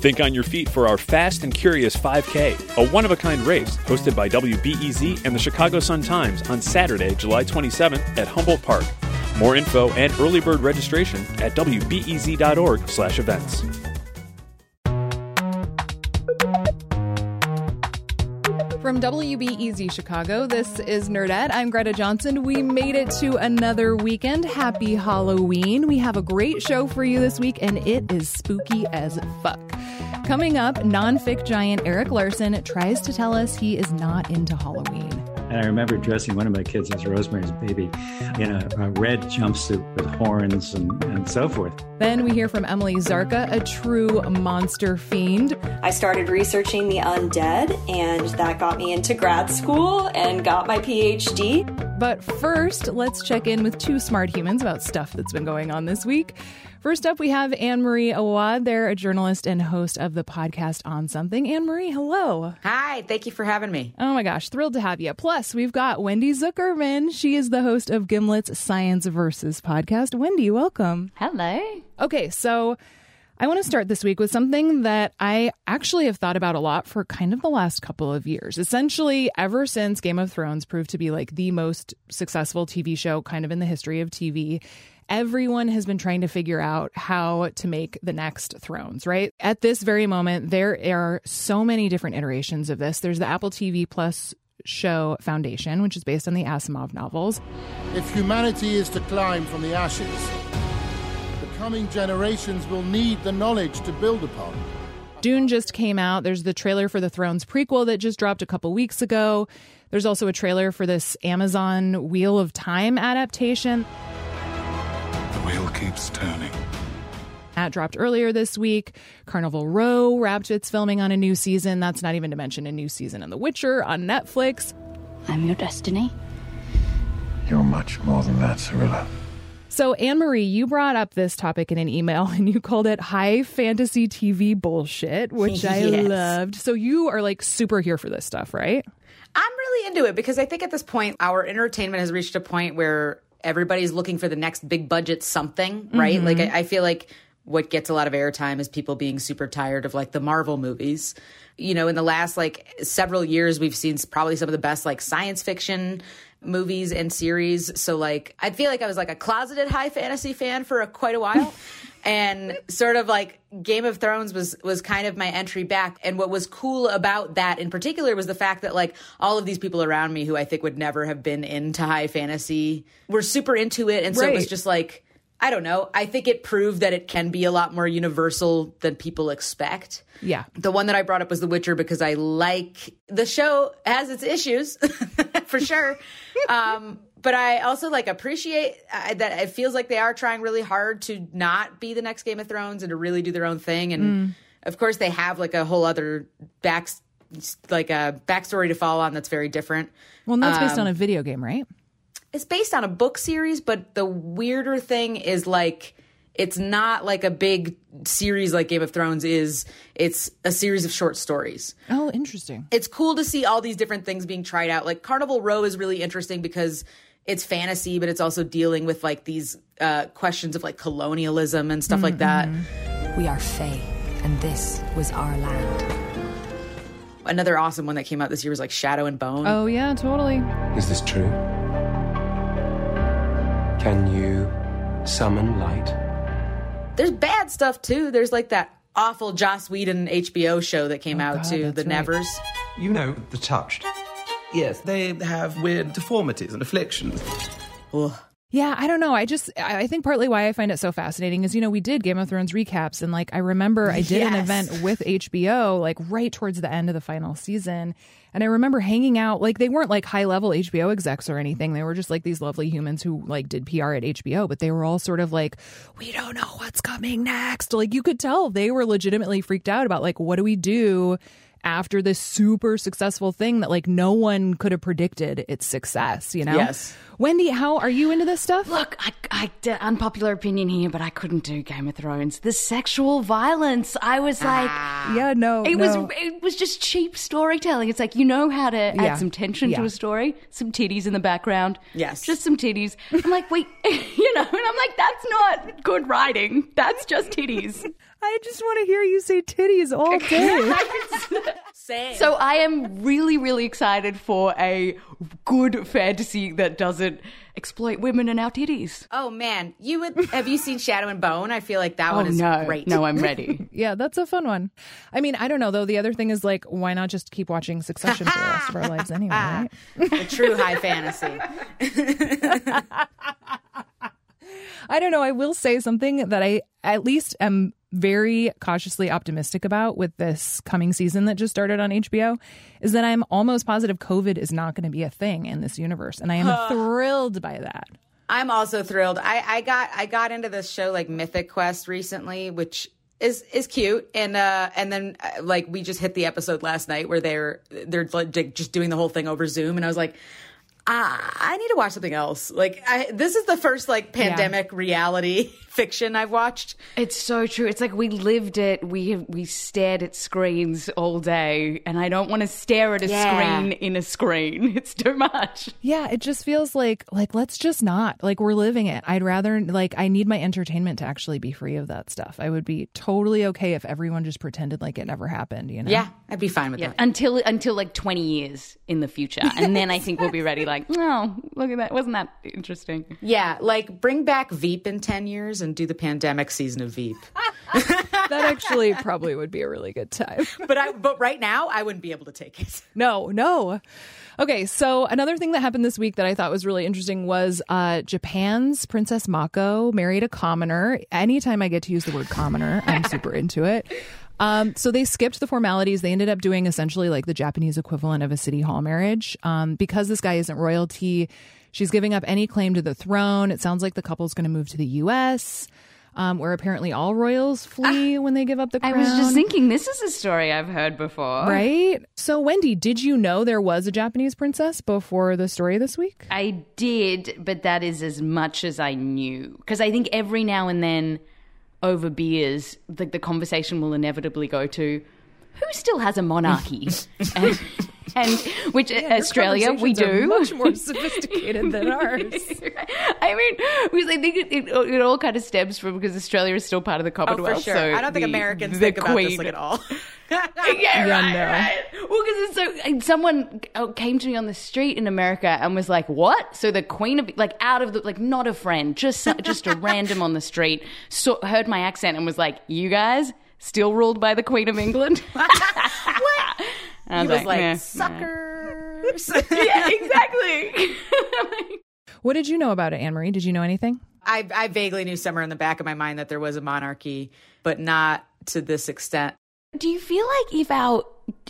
Think on your feet for our Fast and Curious 5K, a one of a kind race hosted by WBEZ and the Chicago Sun Times on Saturday, July 27th at Humboldt Park. More info and early bird registration at wbez.org/events. From WBEZ Chicago, this is Nerdette. I'm Greta Johnson. We made it to another weekend. Happy Halloween. We have a great show for you this week, and it is spooky as fuck. Coming up, nonfic giant Erik Larson tries to tell us he is not into Halloween. And I remember dressing one of my kids as Rosemary's Baby in a, a red jumpsuit with horns and, and so forth. Then we hear from Emily Zarka, a true monster fiend. I started researching the undead, and that got me into grad school and got my PhD. But first, let's check in with two smart humans about stuff that's been going on this week. First up, we have Anne Marie Awad. They're a journalist and host of the podcast On Something. Anne Marie, hello. Hi, thank you for having me. Oh my gosh, thrilled to have you. Plus, we've got Wendy Zukerman. She is the host of Gimlet's Science Versus podcast. Wendy, welcome. Hello. Okay, so I want to start this week with something that I actually have thought about a lot for kind of the last couple of years. Essentially, ever since Game of Thrones proved to be like the most successful TV show kind of in the history of TV, everyone has been trying to figure out how to make the next Thrones, right? At this very moment, there are so many different iterations of this. There's the Apple TV Plus show Foundation, which is based on the Asimov novels. If humanity is to climb from the ashes, coming generations will need the knowledge to build upon. Dune just came out. There's the trailer for the Thrones prequel that just dropped a couple weeks ago. There's also a trailer for this Amazon Wheel of Time adaptation. The wheel keeps turning. That dropped earlier this week. Carnival Row wrapped its filming on a new season. That's not even to mention a new season in The Witcher on Netflix. I'm your destiny. You're much more than that, Cirilla. So, Anne Marie, you brought up this topic in an email and you called it high fantasy TV bullshit, which I Yes. loved. So, you are like super here for this stuff, right? I'm really into it because I think at this point, our entertainment has reached a point where everybody's looking for the next big budget something, right? Mm-hmm. Like, I, I feel like what gets a lot of airtime is people being super tired of like the Marvel movies. You know, in the last like several years, we've seen probably some of the best like science fiction movies and series. So, like, I feel like I was like a closeted high fantasy fan for a, quite a while. and sort of like Game of Thrones was was kind of my entry back. And what was cool about that in particular was the fact that like all of these people around me who I think would never have been into high fantasy were super into it, and so it was just like I don't know. I think it proved that it can be a lot more universal than people expect. Yeah. The one that I brought up was The Witcher because I like the show has its issues for sure. um, but I also like appreciate uh, that it feels like they are trying really hard to not be the next Game of Thrones and to really do their own thing. And of course, they have like a whole other back like a backstory to follow on that's very different. Well, that's based on a video game, right? It's based on a book series, but the weirder thing is like it's not like a big series like Game of Thrones is. It's a series of short stories. Oh, interesting. It's cool to see all these different things being tried out. Like Carnival Row is really interesting because it's fantasy, but it's also dealing with like these uh, questions of like colonialism and stuff like that. We are Fae, and this was our land. Another awesome one that came out this year was like Shadow and Bone. Oh, yeah, totally. Is this true? Can you summon light? There's bad stuff too. There's like that awful Joss Whedon HBO show that came oh, out Oh, God, too, The right. Nevers. You know, the touched. Yes, they have weird deformities and afflictions. Ugh. Yeah, I don't know. I just I think partly why I find it so fascinating is you know we did Game of Thrones recaps and like I remember I did an event with HBO like right towards the end of the final season and I remember hanging out like they weren't like high level HBO execs or anything. They were just like these lovely humans who like did PR at HBO, but they were all sort of like we don't know what's coming next. Like you could tell they were legitimately freaked out about like what do we do after this super successful thing that like no one could have predicted its success, you know? Yes. Wendy, how are you into this stuff? Look, I, I unpopular opinion here, but I couldn't do Game of Thrones. The sexual violence, I was ah. like, yeah, no, it no. was it was just cheap storytelling. It's like you know how to Yeah. add some tension Yeah. to a story, some titties in the background, Yes. just some titties. I'm like, wait, you know, and I'm like, that's not good writing. That's just titties. I just want to hear you say titties all day. So I am really, really excited for a good fantasy that doesn't exploit women and our titties. oh man, you would have you seen Shadow and Bone? I feel like that oh, one oh is no, great. no, I'm ready. yeah, that's a fun one. I mean, I don't know though. The other thing is like, why not just keep watching Succession for the rest of our lives anyway, right? a true high fantasy. I don't know. I will say something that I at least am very cautiously optimistic about with this coming season that just started on HBO is that I'm almost positive COVID is not going to be a thing in this universe. And I am thrilled by that. I'm also thrilled. I, I got I got into this show like Mythic Quest recently, which is is cute, and uh and then uh, like we just hit the episode last night where they're they're like just doing the whole thing over Zoom, and I was like. Ah, I need to watch something else. Like, I, this is the first like pandemic reality fiction I've watched. It's so true. It's like we lived it. We have, we stared at screens all day, and I don't want to stare at a Yeah. screen in a screen. It's too much. Yeah, it just feels like like let's just not. Like we're living it. I'd rather like I need my entertainment to actually be free of that stuff. I would be totally okay if everyone just pretended like it never happened, you know? Yeah, I'd be fine with that. Until until like twenty years in the future, and then I think we'll be ready. Like, oh, look at that! Wasn't that interesting? Yeah, like bring back Veep in 10 years and do the pandemic season of Veep. That actually probably would be a really good time. but I but right now I wouldn't be able to take it. No, no. Okay, so another thing that happened this week that I thought was really interesting was uh, Japan's Princess Mako married a commoner. Anytime I get to use the word commoner, I'm super into it. Um, so they skipped the formalities. They ended up doing essentially like the Japanese equivalent of a city hall marriage. Um, because this guy isn't royalty, she's giving up any claim to the throne. It sounds like the couple's going to move to the U.S., um, where apparently all royals flee when they give up the crown. I was just thinking, this is a story I've heard before, Right? So, Wendy, did you know there was a Japanese princess before the story this week? I did, but that is as much as I knew. Because I think every now and then, over beers, the, the conversation will inevitably go to who still has a monarchy, and, and which Australia we do much more sophisticated than ours. I mean, because I think it, it, it all kind of stems from because Australia is still part of the Oh, Commonwealth. for sure. So I don't think the- Americans the think about this like at all. yeah, Yeah, right, no. right. Well, because it's so someone uh, came to me on the street in America and was like, "What?" So the Queen of like out of the like not a friend, just just a random on the street, so, heard my accent and was like, "You guys still ruled by the Queen of England?" what? He was like, "Meh, meh." suckers. yeah, exactly. What did you know about it, Anne Marie? Did you know anything? I, I vaguely knew somewhere in the back of my mind that there was a monarchy, but not to this extent. Do you feel like if our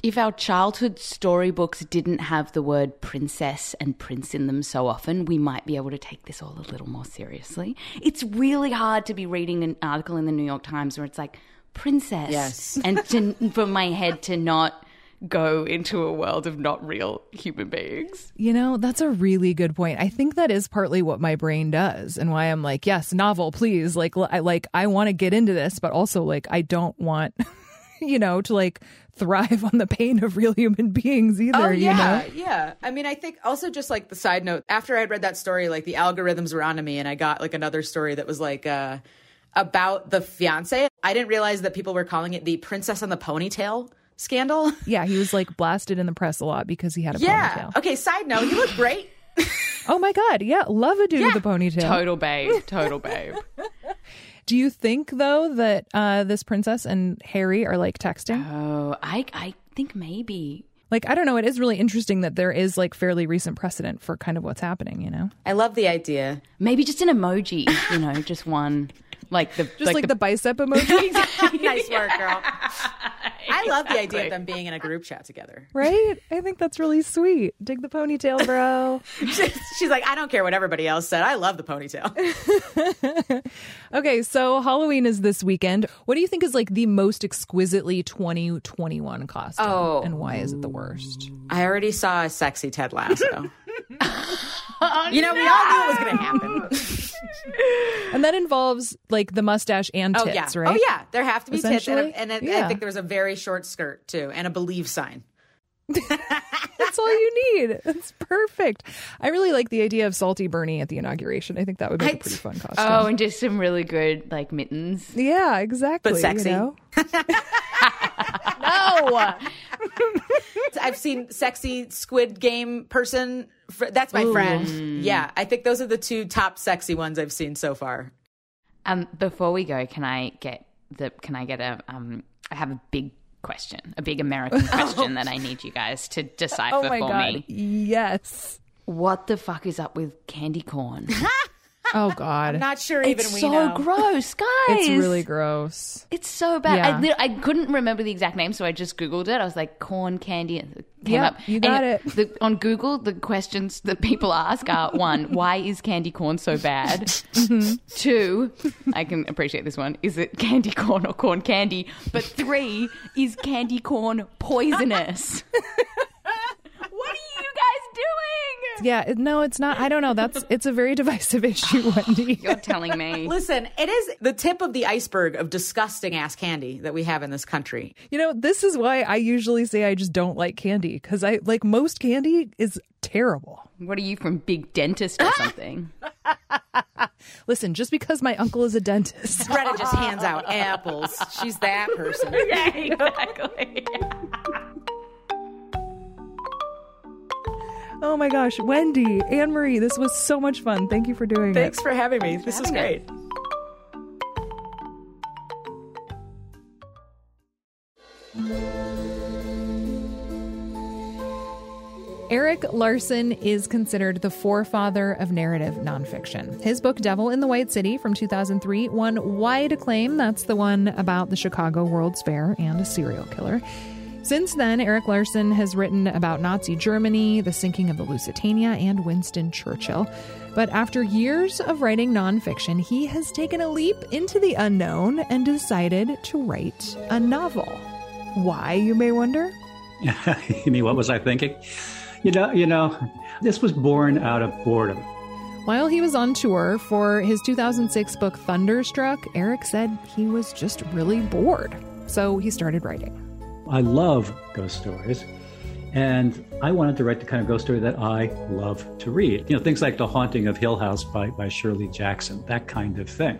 if our childhood storybooks didn't have the word princess and prince in them so often, we might be able to take this all a little more seriously? It's really hard to be reading an article in the New York Times where it's like princess, Yes. and to, for my head to not go into a world of not real human beings. You know, that's a really good point. I think that is partly what my brain does and why I'm like, yes, novel, please. Like I like I want to get into this, but also like I don't want you know, to like thrive on the pain of real human beings either, oh yeah, you know. yeah. I mean, I think also just like the side note. After I'd read that story, like the algorithms were onto me, and I got like another story that was like uh, about the fiance. I didn't realize that people were calling it the princess on the ponytail scandal. Yeah, he was like blasted in the press a lot because he had a yeah. ponytail. Okay. Side note, he looked great. Oh my god, yeah, love a dude with a ponytail. Total babe, total babe. Do you think though that uh, this princess and Harry are like texting? Oh, I I think maybe. Like I don't know. It is really interesting that there is like fairly recent precedent for kind of what's happening. You know, I love the idea. Maybe just an emoji, you know, just one. Like the just like, the, bicep emoji. nice work, girl. I love the idea of them being in a group chat together. Right? I think that's really sweet. Dig the ponytail, bro. She's like, I don't care what everybody else said. I love the ponytail. okay, so Halloween is this weekend. What do you think is like the most exquisitely 2021 costume? Oh. And why is it the worst? I already saw a sexy Ted Lasso. you know, we all knew it was going to happen. And that involves like the mustache and oh yeah, right? oh yeah. There have to be tits, and, Essentially, and I, I think there was a very short skirt too, and a believe sign. That's all you need. It's perfect. I really like the idea of Salty Bernie at the inauguration. I think that would be a pretty fun oh, costume. Oh, and just some really good like mittens. yeah, exactly. But sexy. You know? No. I've seen sexy Squid Game person. That's my friend. Yeah, I think those are the two top sexy ones I've seen so far. Um, before we go, can I get the? Can I get a? Um, I have a big question, a big American question that I need you guys to decipher Oh my for god. me. Yes. What the fuck is up with candy corn? Oh god. I'm not sure even it's we so know. gross, guys. it's really gross. It's so bad. Yeah. I, I couldn't remember the exact name, so I just googled it. I was like corn candy, and it came Yeah, up. you And got it. The, on Google, the questions that people ask are one: Why is candy corn so bad? Mm-hmm. Two, I can appreciate this one: Is it candy corn or corn candy? But three, is candy corn poisonous? what are you guys doing? Yeah, no, it's not. I don't know. That's it's a very divisive issue, oh, Wendy. You're telling me. Listen, it is the tip of the iceberg of disgusting ass candy that we have in this country. You know, this is why I usually say I just don't like candy because I like most candy is terrible. What are you from Big Dentist or something? Listen, just because my uncle is a dentist. Greta just hands out apples. She's that person. yeah, exactly. Oh my gosh, Wendy, Anne Marie, this was so much fun. Thank you for doing Thanks it. Thanks for having me. This is having great. Erik Larson is considered the forefather of narrative nonfiction. His book, Devil in the White City from 2003, won wide acclaim. That's the one about the Chicago World's Fair and a serial killer. Since then, Erik Larson has written about Nazi Germany, the sinking of the Lusitania, and Winston Churchill. But after years of writing nonfiction, he has taken a leap into the unknown and decided to write a novel. Why, you may wonder? you mean what was I thinking? You know, you know, this was born out of boredom. While he was on tour for his 2006 book Thunderstruck, Erik said he was just really bored. So he started writing. I love ghost stories, and I wanted to write the kind of ghost story that I love to read. You know, things like The Haunting of Hill House by, by Shirley Jackson, that kind of thing.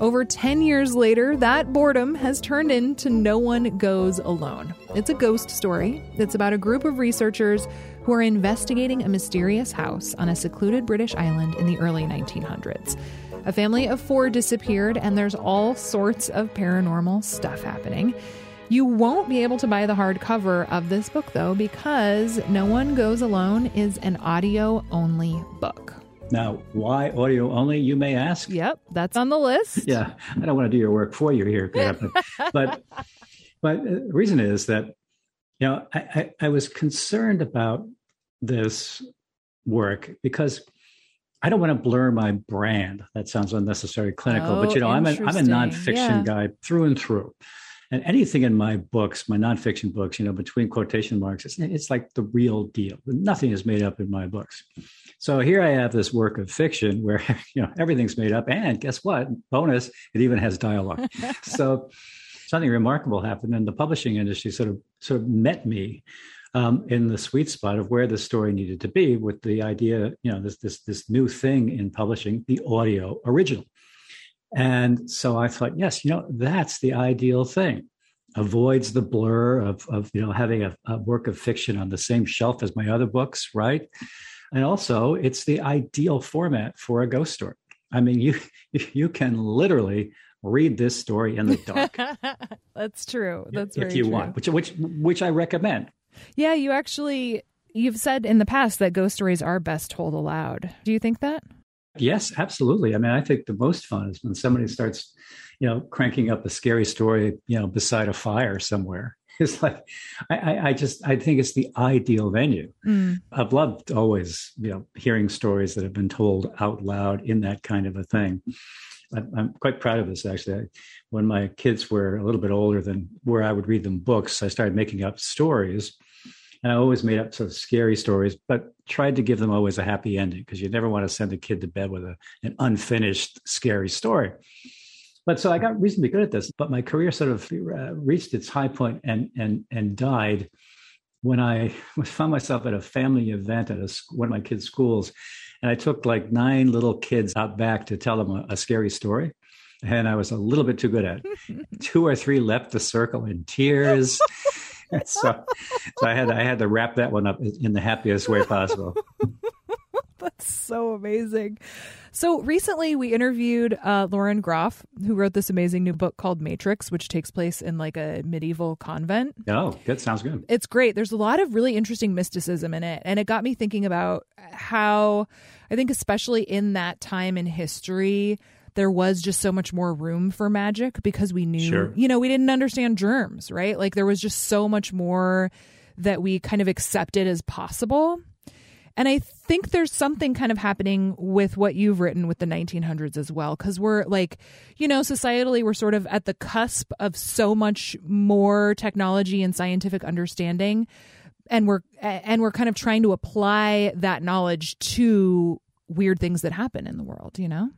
Over 10 years later, that boredom has turned into No One Goes Alone. It's a ghost story that's about a group of researchers who are investigating a mysterious house on a secluded British island in the early 1900s. A family of four disappeared, and there's all sorts of paranormal stuff happening. You won't be able to buy the hardcover of this book, though, because No One Goes Alone is an audio only book. Now, why audio only, you may ask? Yep, that's on the list. Yeah, I don't want to do your work for you here, but, but but the reason is that you know I, I, I was concerned about this work because I don't want to blur my brand. That sounds unnecessary clinical, but you know I'm a I'm a oh, nonfiction Yeah. guy through and through. And anything in my books, my nonfiction books, you know, between quotation marks, it's, it's like the real deal. Nothing is made up in my books. So here I have this work of fiction where you know everything's made up, and guess what? Bonus, it even has dialogue. so something remarkable happened, and the publishing industry sort of sort of met me um, in the sweet spot of where the story needed to be, with the idea, you know, this this this new thing in publishing, the audio original. And so I thought, yes, you know, that's the ideal thing. Avoids the blur of, of you know, having a, a work of fiction on the same shelf as my other books, right? And also, it's the ideal format for a ghost story. I mean, you you can literally read this story in the dark That's true. That's very if you true. want, which which which I recommend. Yeah, you actually you've said in the past that ghost stories are best told aloud. Do you think that? Yes, absolutely. I mean, I think the most fun is when somebody starts, you know, cranking up a scary story, you know, beside a fire somewhere. it's like I, I, just I think it's the ideal venue. Mm. I've loved always you know hearing stories that have been told out loud in that kind of a thing. I'm quite proud of this actually. When my kids were a little bit older than where I would read them books, I started making up stories. And I always made up sort of scary stories, but tried to give them always a happy ending because you never want to send a kid to bed with a, an unfinished, scary story. But so I got reasonably good at this, but my career sort of uh, reached its high point and and and died when I found myself at a family event at a, one of my kids' schools, and I took like nine little kids out back to tell them a, a scary story, and I was a little bit too good at it. Two or three left the circle in tears. so, so I had I had to wrap that one up in the happiest way possible. That's so amazing. So recently we interviewed uh, Lauren Groff, who wrote this amazing new book called Matrix, which takes place in like a medieval convent. Oh, that sounds good. It's great. There's a lot of really interesting mysticism in it. And it got me thinking about how I think, especially in that time in history, there was just so much more room for magic because we knew, sure. you know, we didn't understand germs, right? Like there was just so much more that we kind of accepted as possible. And I think there's something kind of happening with what you've written with the 1900s as well, because we're like, you know, societally, we're sort of at the cusp of so much more technology and scientific understanding. And we're and we're kind of trying to apply that knowledge to weird things that happen in the world, you know?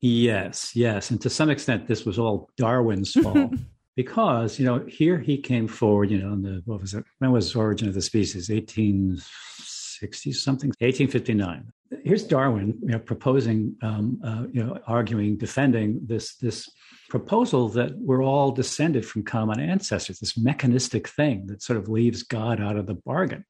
Yes, yes. And to some extent, this was all Darwin's fault. because, you know, here he came forward, you know, in the, what was it? When was Origin of the Species? 1860 something, 1859. Here's Darwin, you know, proposing, um, uh, you know, arguing, defending this, this proposal that we're all descended from common ancestors, this mechanistic thing that sort of leaves God out of the bargain.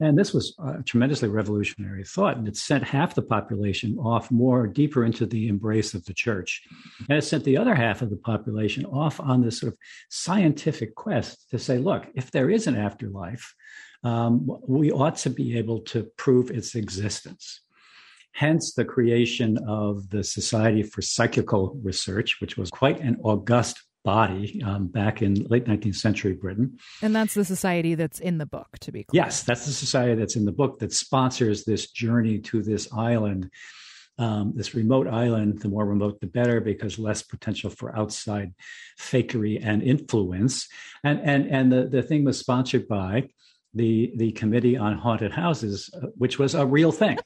And this was a tremendously revolutionary thought, and it sent half the population off more deeper into the embrace of the church. And it sent the other half of the population off on this sort of scientific quest to say, look, if there is an afterlife, um, we ought to be able to prove its existence. Hence, the creation of the Society for Psychical Research, which was quite an august body um, back in late 19th century Britain. And that's the society that's in the book, to be clear. Yes, that's the society that's in the book that sponsors this journey to this island. Um, this remote island, the more remote, the better, because less potential for outside fakery and influence. And and and the, the thing was sponsored by the the Committee on Haunted Houses, uh, which was a real thing.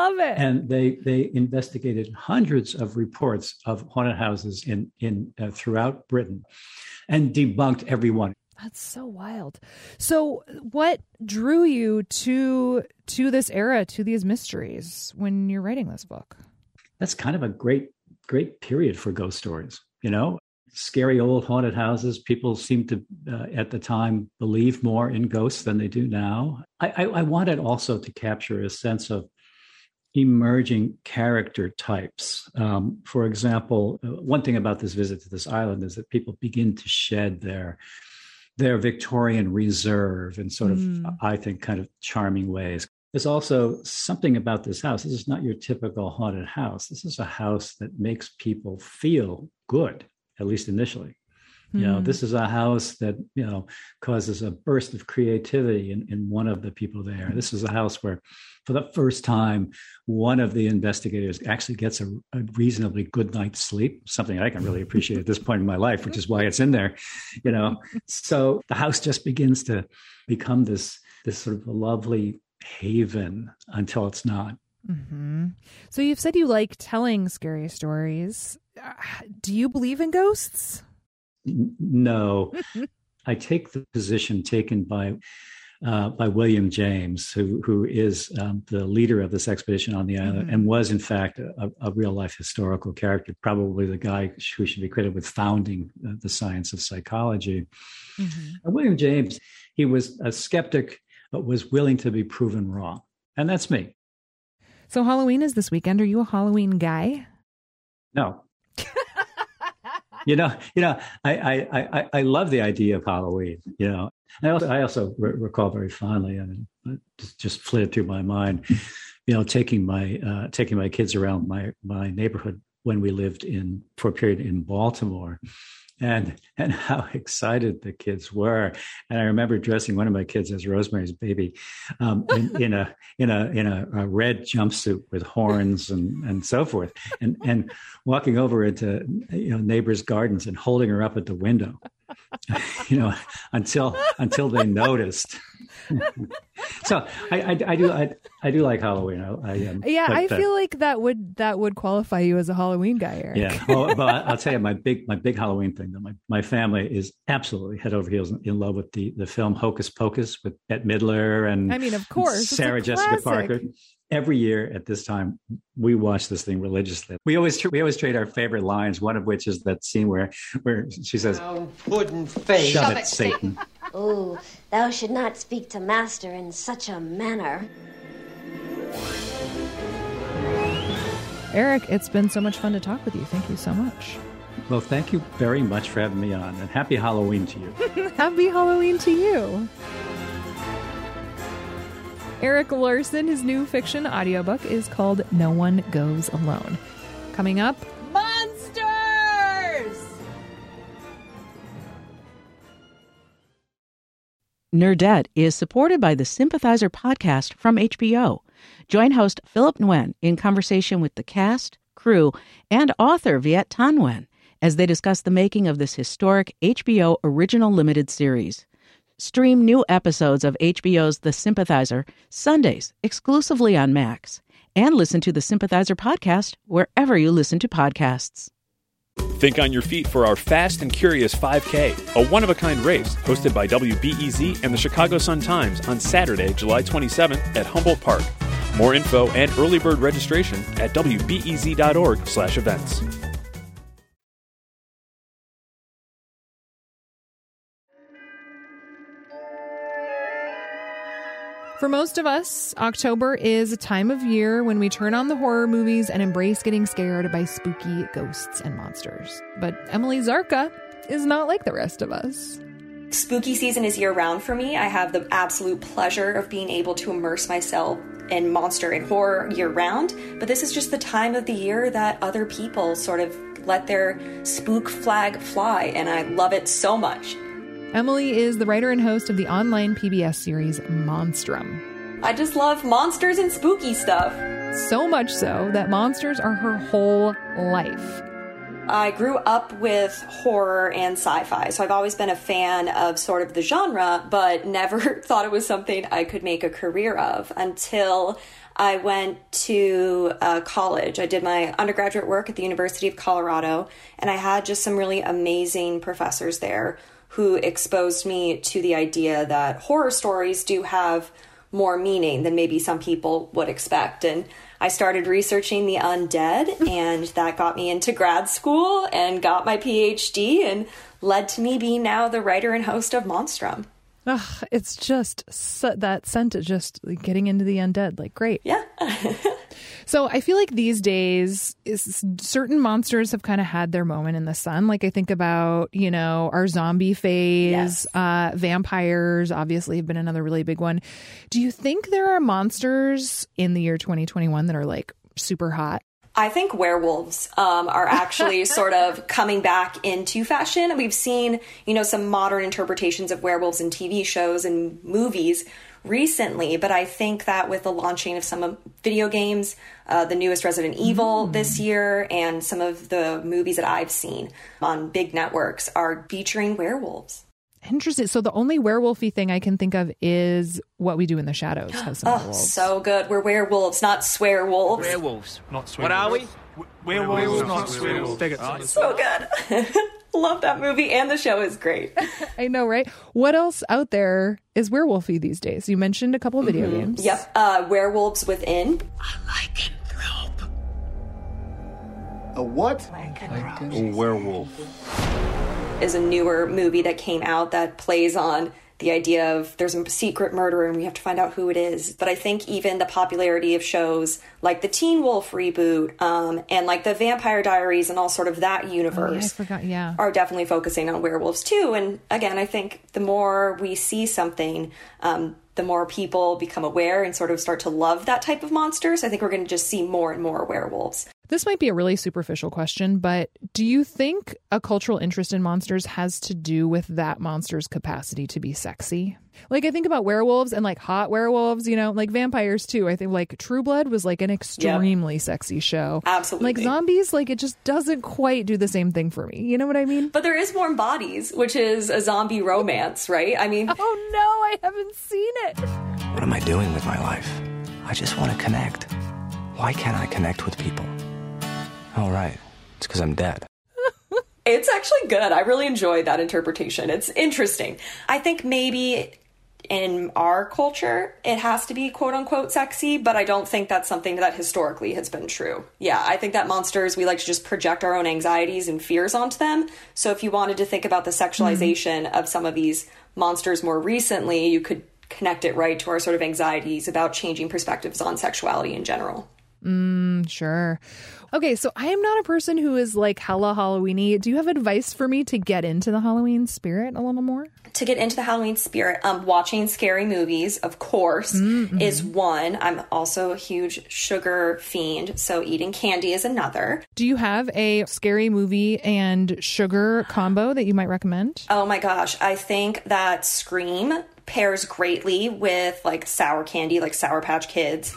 Love it. And they they investigated hundreds of reports of haunted houses in in uh, throughout Britain, and debunked every one. That's so wild. So, what drew you to to this era, to these mysteries, when you're writing this book? That's kind of a great great period for ghost stories. You know, scary old haunted houses. People seem to, uh, at the time, believe more in ghosts than they do now. I, I, I wanted also to capture a sense of emerging character types. Um, for example, uh, one thing about this visit to this island is that people begin to shed their their Victorian reserve in sort of, mm. I think, kind of charming ways. There's also something about this house. This is not your typical haunted house. This is a house that makes people feel good, at least initially. You know, hmm. this is a house that, you know, causes a burst of creativity in, in one of the people there. This is a house where, for the first time, one of the investigators actually gets a, a reasonably good night's sleep, something I can really appreciate at this point in my life, which is why it's in there, you know. So the house just begins to become this, this sort of lovely haven until it's not. Mm-hmm. So you've said you like telling scary stories. Uh, do you believe in ghosts? No. I take the position taken by uh, by William James, who who is um, the leader of this expedition on the island, mm-hmm. and was in fact a, a, real life historical character, probably the guy who should be credited with founding uh, the science of psychology. Mm-hmm. William James, he was a skeptic, but was willing to be proven wrong, and that's me. So Halloween is this weekend. Are you a Halloween guy? No, you know, you know, I, I, I, I love the idea of Halloween. You know, I also, I also re- recall very fondly, I mean, just, just flitted through my mind, you know, taking my uh, taking my kids around my my neighborhood when we lived in for a period in Baltimore. And and how excited the kids were. And I remember dressing one of my kids as Rosemary's baby um, in, in, a in a in a, a, red jumpsuit with horns and and so forth, and and walking over into you know neighbors' gardens and holding her up at the window, you know, until until they noticed. so I, I, I, do I, I do like Halloween. I, I um, yeah, I uh, feel like that would that would qualify you as a Halloween guy, Erik. Yeah, well, but I'll tell you my big my big Halloween thing. Though my my family is absolutely head over heels in, in love with the the film Hocus Pocus with Bette Midler and I mean, of course, Sarah Jessica Parker every year at this time we watch this thing religiously. We always we always trade our favorite lines one of which is that scene where where she says wooden face. Shove, shove it, it, satan. Oh thou should not speak to master in such a manner. Erik it's been so much fun to talk with you. Thank you so much. Well thank you very much for having me on and happy halloween to you. Happy halloween to you Erik Larson, his new fiction audiobook is called No One Goes Alone. Coming up, Monsters! Nerdette is supported by the Sympathizer podcast from HBO. Join host Philip Nguyen in conversation with the cast, crew, and author Viet Thanh Nguyen as they discuss the making of this historic HBO original limited series. Stream new episodes of HBO's The Sympathizer Sundays exclusively on Max. And listen to the Sympathizer podcast wherever you listen to podcasts. Think on your feet for our Fast and Curious 5K, a one of a kind race hosted by WBEZ and the Chicago Sun Times on Saturday, July 27th at Humboldt Park. More info and early bird registration at wbez.org/events. For most of us, October is a time of year when we turn on the horror movies and embrace getting scared by spooky ghosts and monsters. But Emily Zarka is not like the rest of us. Spooky season is year round for me. I have the absolute pleasure of being able to immerse myself in monster and horror year round, but this is just the time of the year that other people sort of let their spook flag fly, and I love it so much. Emily is the writer and host of the online PBS series Monstrum. I just love monsters and spooky stuff. So much so that monsters are her whole life. I grew up with horror and sci fi, so I've always been a fan of sort of the genre, but never thought it was something I could make a career of until I went to uh, college. I did my undergraduate work at the University of Colorado, and I had just some really amazing professors there who exposed me to the idea that horror stories do have more meaning than maybe some people would expect. And I started researching the undead, and that got me into grad school and got my PhD and led to me being now the writer and host of Monstrum. Ugh, it's just that scent of just getting into the undead. Like, great. Yeah. so I feel like these days, is, certain monsters have kind of had their moment in the sun. Like, I think about, you know, our zombie phase. Yes. Uh, vampires, obviously, have been another really big one. Do you think there are monsters in the year 2021 that are like super hot? I think werewolves um, are actually sort of coming back into fashion. We've seen, you know, some modern interpretations of werewolves in TV shows and movies recently, but I think that with the launching of some video games, uh, the newest Resident Evil mm. this year, and some of the movies that I've seen on big networks are featuring werewolves. Interesting. So the only werewolfy thing I can think of is what we do in the shadows. Oh, werewolves. so good. We're werewolves, not swear wolves. Werewolves, not swear. What are we? Werewolves, werewolves not swear wolves. So good. Love that movie, and the show is great. I know, right? What else out there is werewolfy these days? You mentioned a couple video mm-hmm. games. Yep, uh, Werewolves Within. I like A what? Lycanthrope. A werewolf is a newer movie that came out that plays on the idea of there's a secret murderer and we have to find out who it is. But I think even the popularity of shows like the Teen Wolf reboot um, and like the Vampire Diaries and all sort of that universe oh, yeah, I forgot, yeah. are definitely focusing on werewolves too. And again, I think the more we see something, um, the more people become aware and sort of start to love that type of monsters, I think we're going to just see more and more werewolves. This might be a really superficial question, but do you think a cultural interest in monsters has to do with that monster's capacity to be sexy? Like I think about werewolves and like hot werewolves, you know, like vampires too. I think like True Blood was like an extremely yep. sexy show. Absolutely. Like zombies, like it just doesn't quite do the same thing for me. You know what I mean? But there is Warm Bodies, which is a zombie romance, right? I mean, oh no, I haven't seen it. What am I doing with my life? I just want to connect. Why can't I connect with people? Oh, right. It's because I'm dead. it's actually good. I really enjoyed that interpretation. It's interesting. I think maybe in our culture, it has to be quote unquote sexy, but I don't think that's something that historically has been true. Yeah, I think that monsters, we like to just project our own anxieties and fears onto them. So if you wanted to think about the sexualization mm-hmm. of some of these monsters more recently, you could connect it right to our sort of anxieties about changing perspectives on sexuality in general. Mm, sure. Okay, so I am not a person who is like hella Halloweeny. Do you have advice for me to get into the Halloween spirit a little more? To get into the Halloween spirit, um, watching scary movies, of course, mm-hmm. is one. I'm also a huge sugar fiend, so eating candy is another. Do you have a scary movie and sugar combo that you might recommend? Oh my gosh, I think that Scream pairs greatly with like sour candy, like Sour Patch Kids.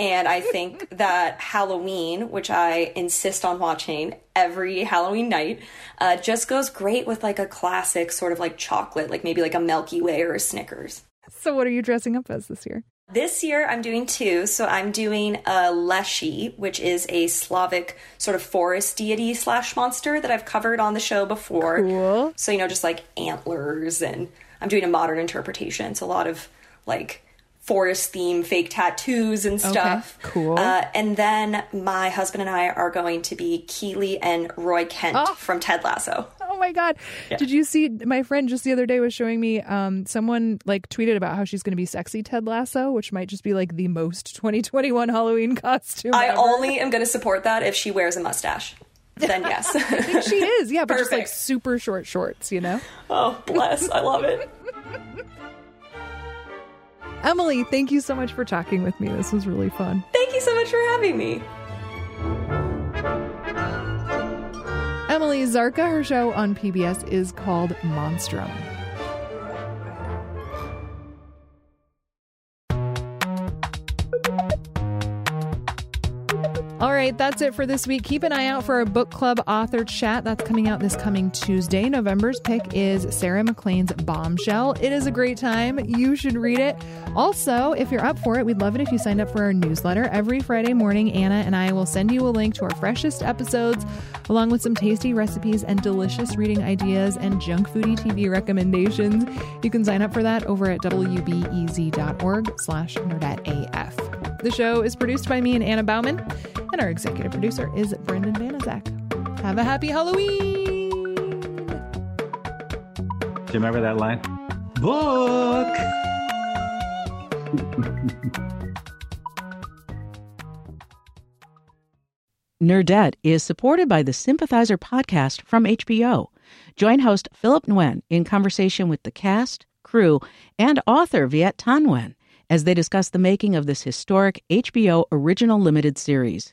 And I think that Halloween, which I insist on watching every Halloween night, uh, just goes great with like a classic sort of like chocolate, like maybe like a Milky Way or a Snickers. So, what are you dressing up as this year? This year, I'm doing two. So, I'm doing a Leshy, which is a Slavic sort of forest deity slash monster that I've covered on the show before. Cool. So, you know, just like antlers, and I'm doing a modern interpretation. So, a lot of like forest theme fake tattoos and stuff. Okay, cool. Uh, and then my husband and I are going to be Keeley and Roy Kent oh. from Ted Lasso. Oh my god! Yeah. Did you see my friend just the other day was showing me um, someone like tweeted about how she's going to be sexy Ted Lasso, which might just be like the most 2021 Halloween costume. I ever. only am going to support that if she wears a mustache. Then yes, I think she is. Yeah, but Perfect. just like super short shorts, you know. Oh bless! I love it. Emily, thank you so much for talking with me. This was really fun. Thank you so much for having me. Emily Zarka, her show on PBS is called Monstrum. All right, that's it for this week. Keep an eye out for our book club author chat. That's coming out this coming Tuesday. November's pick is Sarah MacLean's Bombshell. It is a great time. You should read it. Also, if you're up for it, we'd love it if you signed up for our newsletter. Every Friday morning, Anna and I will send you a link to our freshest episodes, along with some tasty recipes and delicious reading ideas and junk foodie TV recommendations. You can sign up for that over at wbez.org slash nerdetteaf. The show is produced by me and Anna Bauman and our executive producer is Brendan Banaszak. Have a happy Halloween! Do you remember that line? Book! Nerdette is supported by the Sympathizer podcast from HBO. Join host Philip Nguyen in conversation with the cast, crew, and author Viet Thanh Nguyen as they discuss the making of this historic HBO original limited series.